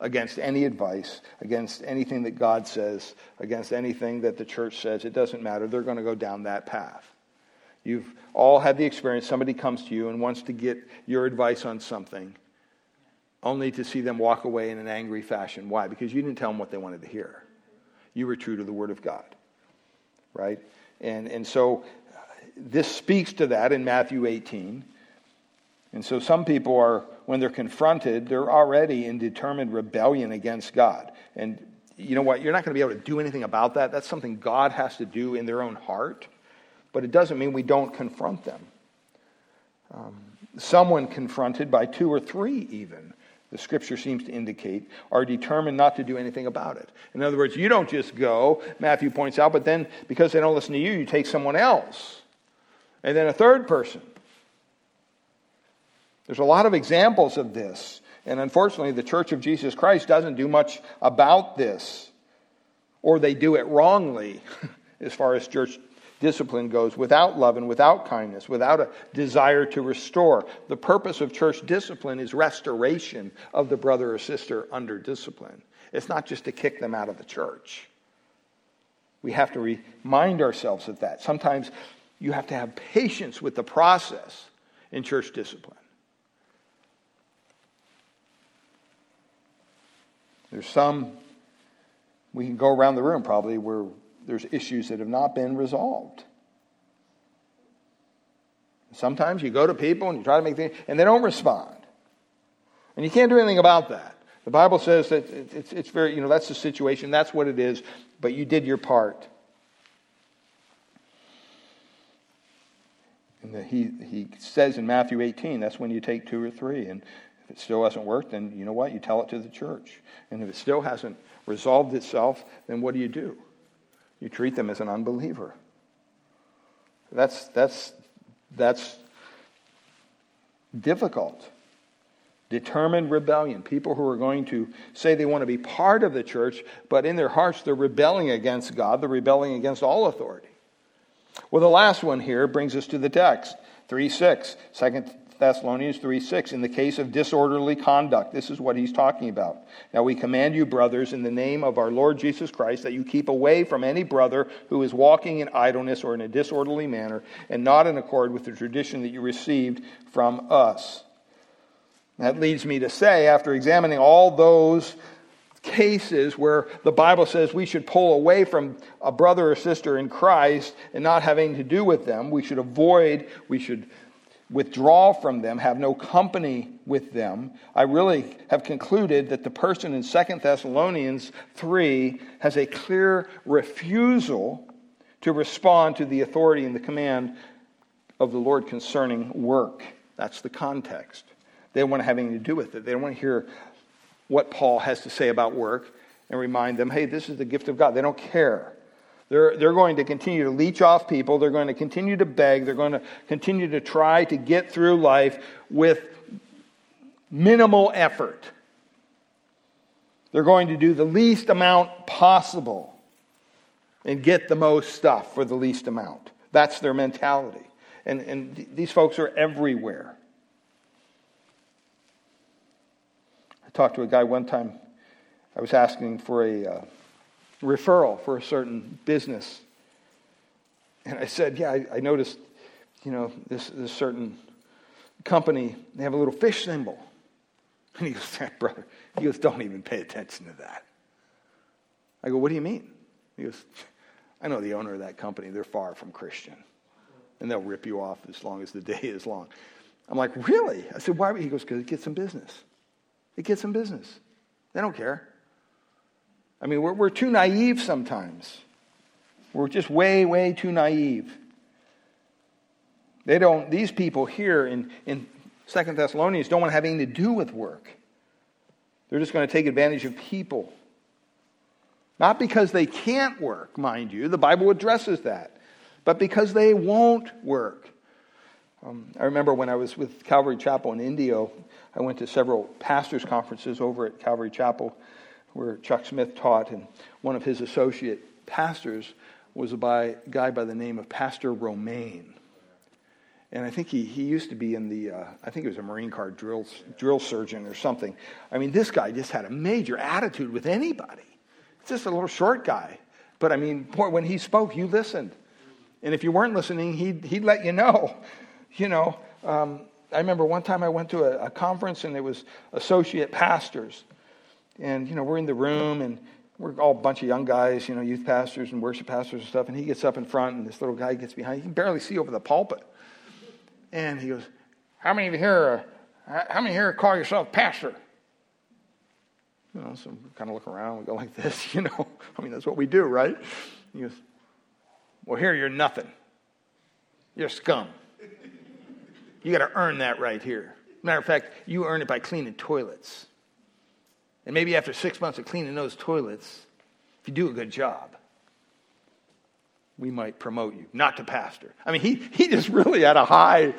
against any advice, against anything that God says, against anything that the church says. It doesn't matter. They're going to go down that path. You've all had the experience somebody comes to you and wants to get your advice on something, only to see them walk away in an angry fashion. Why? Because you didn't tell them what they wanted to hear. You were true to the Word of God. Right? And, and so uh, this speaks to that in Matthew 18. And so some people are, when they're confronted, they're already in determined rebellion against God. And you know what? You're not going to be able to do anything about that. That's something God has to do in their own heart. But it doesn't mean we don't confront them. Um, someone confronted by two or three, even, the scripture seems to indicate, are determined not to do anything about it. In other words, you don't just go, Matthew points out, but then because they don't listen to you, you take someone else. And then a third person. There's a lot of examples of this. And unfortunately, the Church of Jesus Christ doesn't do much about this. Or they do it wrongly as far as church discipline goes, without love and without kindness, without a desire to restore. The purpose of church discipline is restoration of the brother or sister under discipline. It's not just to kick them out of the church. We have to remind ourselves of that. Sometimes you have to have patience with the process in church discipline. There's some, we can go around the room probably, where there's issues that have not been resolved. Sometimes you go to people and you try to make things, and they don't respond. And you can't do anything about that. The Bible says that it's, it's very, you know, that's the situation, that's what it is, but you did your part. And he, he says in Matthew 18, that's when you take two or three. And if it still hasn't worked, then you know what? You tell it to the church. And if it still hasn't resolved itself, then what do you do? You treat them as an unbeliever. That's, that's, that's difficult. Determined rebellion. People who are going to say they want to be part of the church, but in their hearts they're rebelling against God, they're rebelling against all authority. Well, the last one here brings us to the text 3 6, 2 Thessalonians 3 6. In the case of disorderly conduct, this is what he's talking about. Now we command you, brothers, in the name of our Lord Jesus Christ, that you keep away from any brother who is walking in idleness or in a disorderly manner, and not in accord with the tradition that you received from us. That leads me to say, after examining all those cases where the Bible says we should pull away from a brother or sister in Christ and not having to do with them. We should avoid, we should withdraw from them, have no company with them. I really have concluded that the person in 2 Thessalonians 3 has a clear refusal to respond to the authority and the command of the Lord concerning work. That's the context. They don't want to have anything to do with it. They don't want to hear what Paul has to say about work and remind them, hey, this is the gift of God. They don't care. They're, they're going to continue to leech off people. They're going to continue to beg. They're going to continue to try to get through life with minimal effort. They're going to do the least amount possible and get the most stuff for the least amount. That's their mentality. And, and these folks are everywhere. I talked to a guy one time. I was asking for a uh, referral for a certain business. And I said, Yeah, I, I noticed, you know, this, this certain company, they have a little fish symbol. And he goes, Brother, he goes, Don't even pay attention to that. I go, What do you mean? He goes, I know the owner of that company. They're far from Christian. And they'll rip you off as long as the day is long. I'm like, Really? I said, Why? He goes, Because it gets some business. It gets some business. They don't care. I mean, we're, we're too naive sometimes. We're just way, way too naive. They don't, these people here in, in Second Thessalonians don't want to have anything to do with work. They're just going to take advantage of people. Not because they can't work, mind you, the Bible addresses that, but because they won't work. Um, I remember when I was with Calvary Chapel in Indio, I went to several pastors' conferences over at Calvary Chapel where Chuck Smith taught, and one of his associate pastors was a by, guy by the name of Pastor Romaine. And I think he, he used to be in the, uh, I think he was a Marine Corps drill, drill surgeon or something. I mean, this guy just had a major attitude with anybody. It's just a little short guy. But I mean, boy, when he spoke, you listened. And if you weren't listening, he'd, he'd let you know. You know, um, I remember one time I went to a, a conference and there was associate pastors. And, you know, we're in the room and we're all a bunch of young guys, you know, youth pastors and worship pastors and stuff. And he gets up in front and this little guy gets behind. You can barely see over the pulpit. And he goes, How many of you here, are, how many here call yourself pastor? You know, so we kind of look around. We go like this, you know. I mean, that's what we do, right? He goes, Well, here you're nothing. You're scum. You got to earn that right here. Matter of fact, you earn it by cleaning toilets. And maybe after six months of cleaning those toilets, if you do a good job, we might promote you, not to pastor. I mean, he, he just really had a high,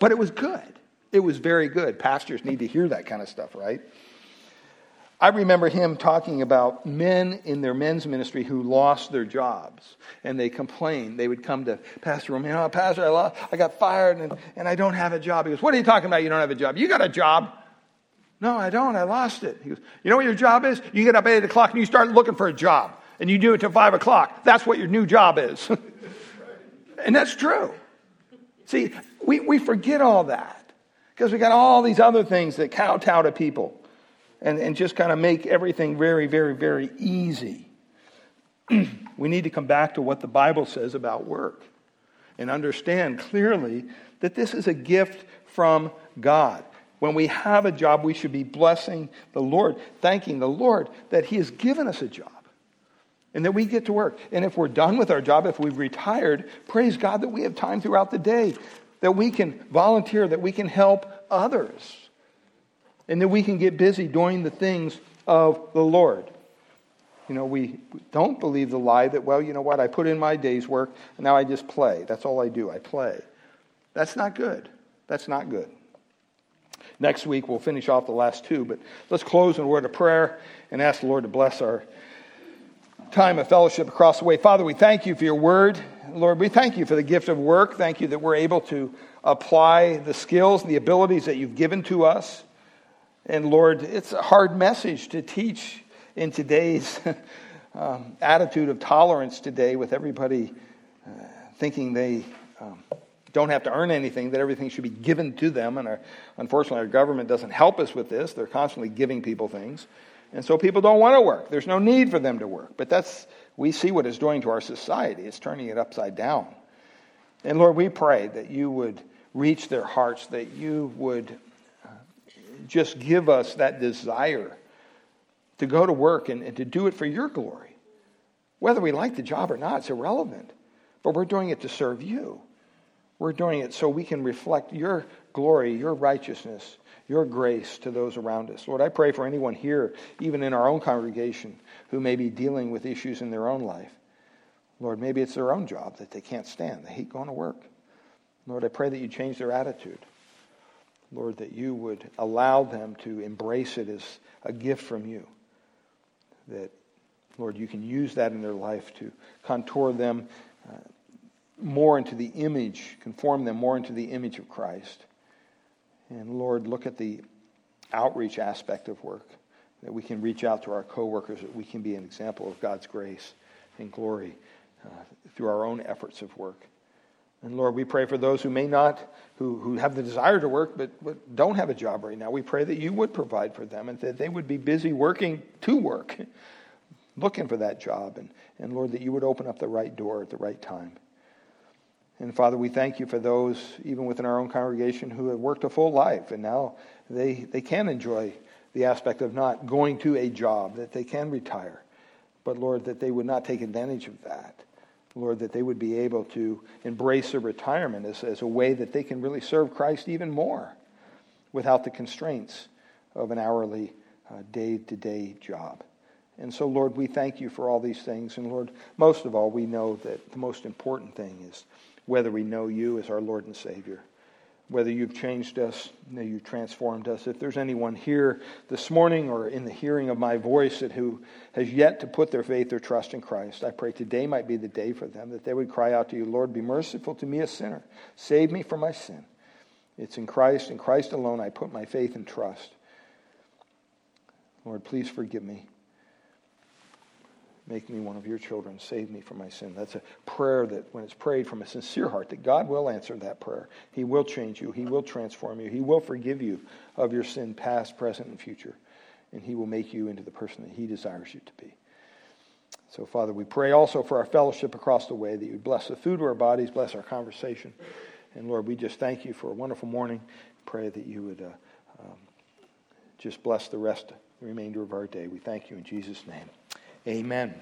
but it was good. It was very good. Pastors need to hear that kind of stuff, right? I remember him talking about men in their men's ministry who lost their jobs and they complained. They would come to Pastor Romaine, oh, Pastor, I, lost, I got fired and, and I don't have a job. He goes, What are you talking about? You don't have a job. You got a job. No, I don't. I lost it. He goes, You know what your job is? You get up at 8 o'clock and you start looking for a job and you do it till 5 o'clock. That's what your new job is. and that's true. See, we, we forget all that because we got all these other things that kowtow to people and, and just kind of make everything very, very, very easy. we need to come back to what the Bible says about work and understand clearly that this is a gift from God. When we have a job, we should be blessing the Lord, thanking the Lord that He has given us a job and that we get to work. And if we're done with our job, if we've retired, praise God that we have time throughout the day, that we can volunteer, that we can help others, and that we can get busy doing the things of the Lord. You know, we don't believe the lie that, well, you know what, I put in my day's work, and now I just play. That's all I do, I play. That's not good. That's not good. Next week, we'll finish off the last two, but let's close in a word of prayer and ask the Lord to bless our time of fellowship across the way. Father, we thank you for your word. Lord, we thank you for the gift of work. Thank you that we're able to apply the skills and the abilities that you've given to us. And Lord, it's a hard message to teach in today's um, attitude of tolerance today with everybody uh, thinking they um, don't have to earn anything, that everything should be given to them. And our, unfortunately, our government doesn't help us with this. They're constantly giving people things. And so people don't want to work. There's no need for them to work. But that's, we see what it's doing to our society. It's turning it upside down. And Lord, we pray that you would reach their hearts, that you would uh, just give us that desire to go to work and, and to do it for your glory. Whether we like the job or not, it's irrelevant. But we're doing it to serve you. We're doing it so we can reflect your glory, your righteousness, your grace to those around us. Lord, I pray for anyone here, even in our own congregation, who may be dealing with issues in their own life. Lord, maybe it's their own job that they can't stand. They hate going to work. Lord, I pray that you change their attitude. Lord, that you would allow them to embrace it as a gift from you. That, Lord, you can use that in their life to contour them uh, more into the image, conform them more into the image of Christ. And Lord, look at the outreach aspect of work, that we can reach out to our coworkers, that we can be an example of God's grace and glory uh, through our own efforts of work. And Lord, we pray for those who may not, who, who have the desire to work, but, but don't have a job right now. We pray that you would provide for them and that they would be busy working to work, looking for that job. And, and Lord, that you would open up the right door at the right time. And Father, we thank you for those, even within our own congregation, who have worked a full life and now they, they can enjoy the aspect of not going to a job, that they can retire. But Lord, that they would not take advantage of that. Lord, that they would be able to embrace their retirement as, as a way that they can really serve Christ even more without the constraints of an hourly, day to day job. And so, Lord, we thank you for all these things. And Lord, most of all, we know that the most important thing is whether we know you as our Lord and Savior, whether you've changed us, you've transformed us. If there's anyone here this morning or in the hearing of my voice that who has yet to put their faith or trust in Christ, I pray today might be the day for them that they would cry out to you, Lord, be merciful to me, a sinner. Save me from my sin. It's in Christ, in Christ alone, I put my faith and trust. Lord, please forgive me. Make me one of your children. Save me from my sin. That's a prayer that, when it's prayed from a sincere heart, that God will answer that prayer. He will change you. He will transform you. He will forgive you of your sin, past, present, and future. And He will make you into the person that He desires you to be. So, Father, we pray also for our fellowship across the way that you bless the food of our bodies, bless our conversation. And Lord, we just thank you for a wonderful morning. Pray that you would uh, um, just bless the rest, the remainder of our day. We thank you in Jesus' name. Amen.